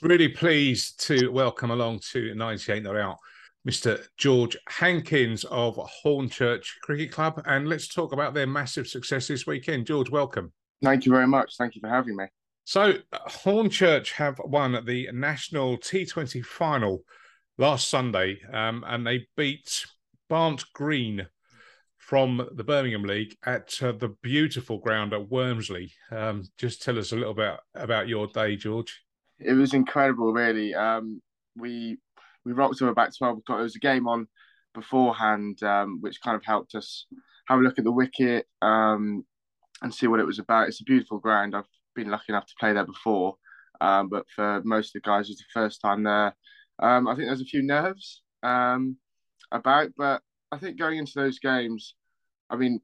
Really pleased to welcome along to 98 Not Out Mr. George Hankins of Hornchurch Cricket Club. And let's talk about their massive success this weekend. George, welcome. Thank you very much. Thank you for having me. So, Hornchurch have won the national T20 final last Sunday, um, and they beat Barnt Green from the Birmingham League at uh, the beautiful ground at Wormsley. Um, just tell us a little bit about your day, George. It was incredible, really. Um, we we rocked up about twelve o'clock. There was a game on beforehand, um, which kind of helped us have a look at the wicket um, and see what it was about. It's a beautiful ground. I've been lucky enough to play there before, um, but for most of the guys, it's the first time there. Um, I think there's a few nerves um, about, but I think going into those games, I mean,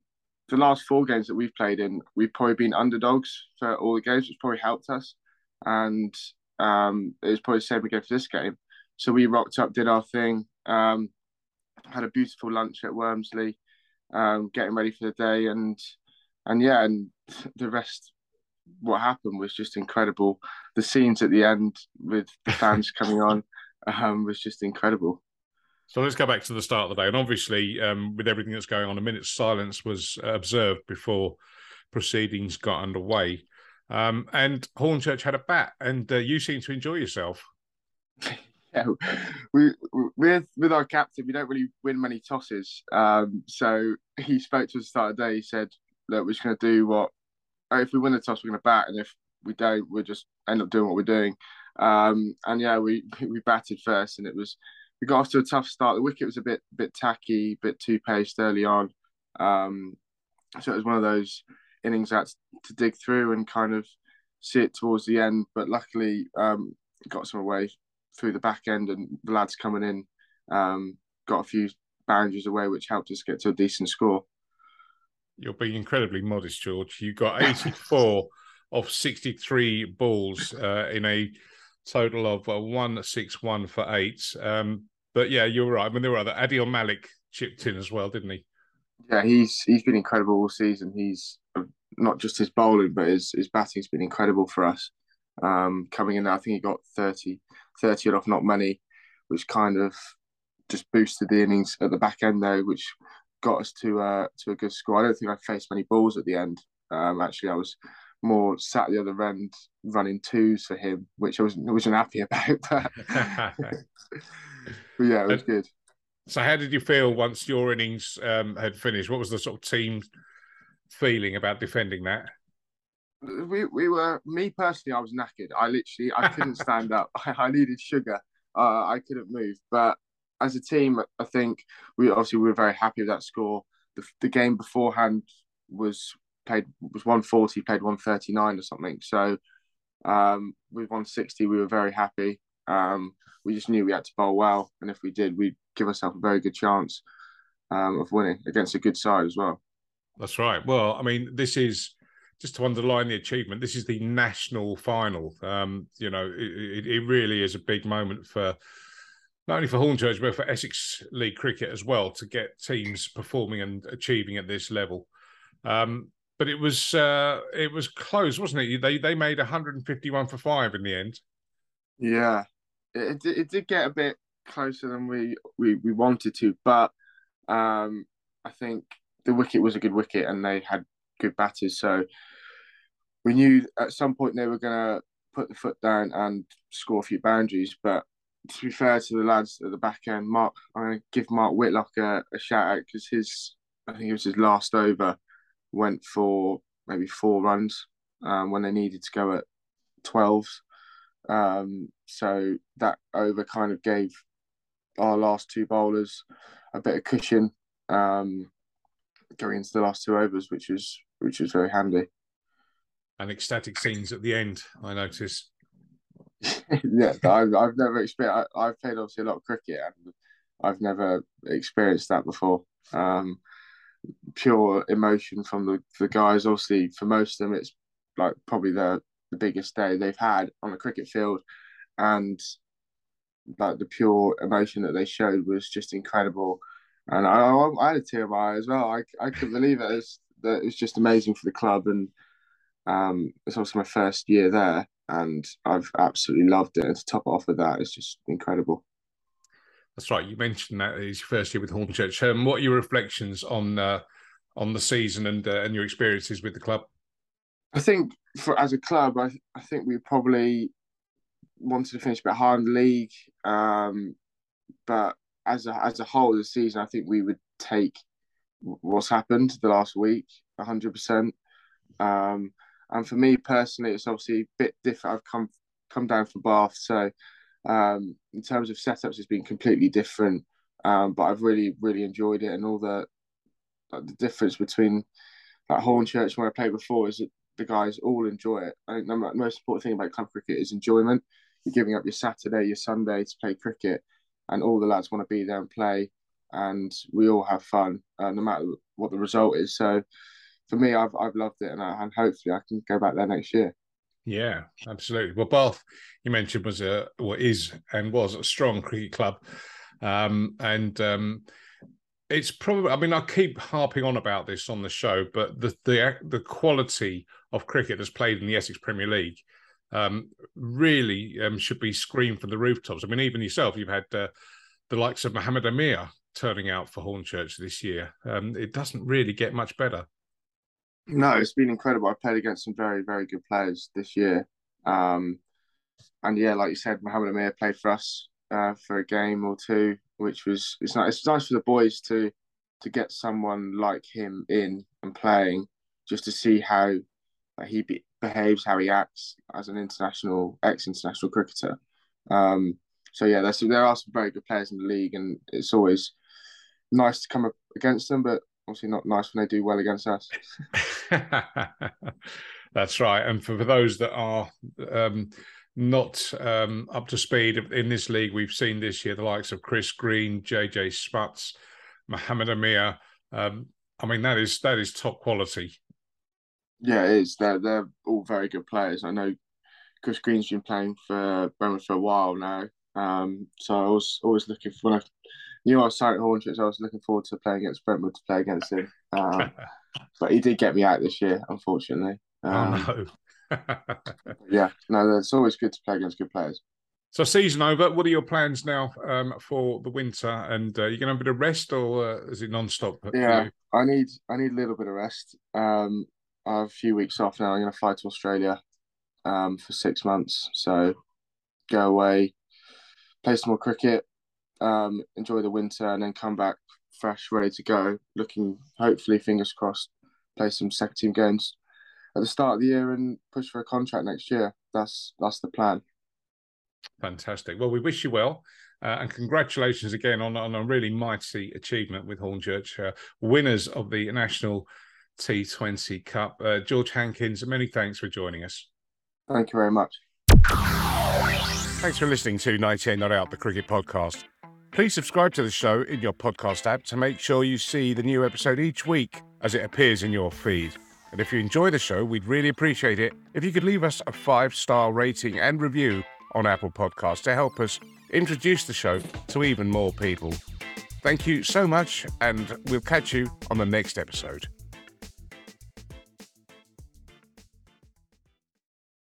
the last four games that we've played in, we've probably been underdogs for all the games, which probably helped us. And um, it was probably the same again for this game. So we rocked up, did our thing, um, had a beautiful lunch at Wormsley, um, getting ready for the day, and and yeah, and the rest. What happened was just incredible. The scenes at the end with the fans coming on um, was just incredible. So let's go back to the start of the day, and obviously, um, with everything that's going on, a minute's silence was observed before proceedings got underway. Um, and Hornchurch had a bat, and uh, you seem to enjoy yourself. Yeah, we with with our captain, we don't really win many tosses. Um, so he spoke to us the start of the day. He said, "Look, we're just going to do what. If we win the toss, we're going to bat, and if we don't, we'll just end up doing what we're doing." Um, and yeah, we we batted first, and it was we got off to a tough start. The wicket was a bit bit tacky, bit too paced early on. Um, so it was one of those innings had to dig through and kind of see it towards the end. But luckily, um, got some away through the back end, and the lads coming in um, got a few boundaries away, which helped us get to a decent score. You're being incredibly modest, George. You got 84 of 63 balls uh, in a total of uh, 161 for eight. Um, but yeah, you're right. I mean, there were other. Adil Malik chipped in as well, didn't he? Yeah, he's he's been incredible all season. He's not just his bowling, but his, his batting's been incredible for us. Um, coming in, I think he got 30, 30 off not many, which kind of just boosted the innings at the back end though, which got us to uh, to a good score. I don't think I faced many balls at the end. Um, actually, I was more sat at the other end running twos for him, which I wasn't wasn't happy about. But, but yeah, it was good. So, how did you feel once your innings um, had finished? What was the sort of team feeling about defending that? We we were me personally. I was knackered. I literally I couldn't stand up. I, I needed sugar. Uh, I couldn't move. But as a team, I think we obviously we were very happy with that score. The, the game beforehand was played was one forty, played one thirty nine or something. So um, with one sixty, we were very happy. Um, we just knew we had to bowl well, and if we did, we'd give ourselves a very good chance um, of winning against a good side as well. That's right. Well, I mean, this is just to underline the achievement. This is the national final. Um, you know, it, it, really is a big moment for not only for Hornchurch but for Essex League cricket as well to get teams performing and achieving at this level. Um, but it was uh, it was close, wasn't it? They they made 151 for five in the end. Yeah, it, it, did get a bit closer than we we, we wanted to, but um, I think the wicket was a good wicket and they had good batters. So we knew at some point they were going to put the foot down and score a few boundaries. But to be fair to the lads at the back end, Mark, I'm going to give Mark Whitlock a, a shout out because his, I think it was his last over, went for maybe four runs um, when they needed to go at 12. Um, so that over kind of gave our last two bowlers a bit of cushion. Um, going into the last two overs, which was which was very handy. And ecstatic scenes at the end, I noticed. yeah, I've, I've never experienced. I, have played obviously a lot of cricket, and I've never experienced that before. Um, pure emotion from the, the guys. Obviously, for most of them, it's like probably the the biggest day they've had on a cricket field, and like the pure emotion that they showed was just incredible and I, I had a tear of my eye as well. I, I couldn't believe it. It's it was just amazing for the club, and Um, it's also my first year there, and I've absolutely loved it. And to top it off with that, it's just incredible. That's right. You mentioned that it's your first year with Hornchurch. Um, what are your reflections on uh, on the season and uh, and your experiences with the club? I think for as a club, I I think we probably wanted to finish a bit higher in the league, um, but as a as a whole, the season, I think we would take what's happened the last week, hundred um, percent. And for me personally, it's obviously a bit different. I've come come down from Bath, so um, in terms of setups, it's been completely different. Um, but I've really really enjoyed it, and all the like, the difference between like Hornchurch where I played before is that the guys all enjoy it. I think the most important thing about club cricket is enjoyment. You're giving up your Saturday, your Sunday to play cricket, and all the lads want to be there and play, and we all have fun, uh, no matter what the result is. So, for me, I've I've loved it, and, I, and hopefully I can go back there next year. Yeah, absolutely. Well, Bath, you mentioned was a what is and was a strong cricket club, um, and um, it's probably. I mean, I keep harping on about this on the show, but the the the quality of cricket that's played in the Essex Premier League um, really um, should be screamed from the rooftops. I mean, even yourself, you've had uh, the likes of Mohamed Amir turning out for Hornchurch this year. Um, it doesn't really get much better. No, it's been incredible. I played against some very, very good players this year. Um, and yeah, like you said, Mohamed Amir played for us uh, for a game or two, which was it's nice. It's nice for the boys to to get someone like him in and playing, just to see how he be, behaves, how he acts as an international, ex-international cricketer. Um, so yeah, there's there are some very good players in the league, and it's always nice to come up against them, but obviously not nice when they do well against us. That's right. And for, for those that are um, not um, up to speed in this league, we've seen this year the likes of Chris Green, JJ Smuts, Mohamed Amir. Um, I mean, that is that is top quality. Yeah, it is. They're they're all very good players. I know Chris Green's been playing for Brentwood for a while now. Um, so I was always looking for when I knew I was signed at Hornchurch, I was looking forward to playing against Brentwood to play against him. Um, but he did get me out this year, unfortunately. Oh, um, oh no. yeah, no, it's always good to play against good players. So season over. What are your plans now um, for the winter? And uh, you going to have a bit of rest, or uh, is it non-stop? Yeah, I need I need a little bit of rest. Um, I have a few weeks off now. I'm going to fly to Australia um, for six months. So go away, play some more cricket, um, enjoy the winter, and then come back fresh, ready to go. Looking, hopefully, fingers crossed, play some second team games at the start of the year and push for a contract next year. That's that's the plan. Fantastic. Well, we wish you well. Uh, and congratulations again on, on a really mighty achievement with Hornchurch, uh, winners of the National T20 Cup. Uh, George Hankins, many thanks for joining us. Thank you very much. Thanks for listening to 98 Not Out, the cricket podcast. Please subscribe to the show in your podcast app to make sure you see the new episode each week as it appears in your feed. And if you enjoy the show, we'd really appreciate it if you could leave us a five star rating and review on Apple Podcasts to help us introduce the show to even more people. Thank you so much, and we'll catch you on the next episode.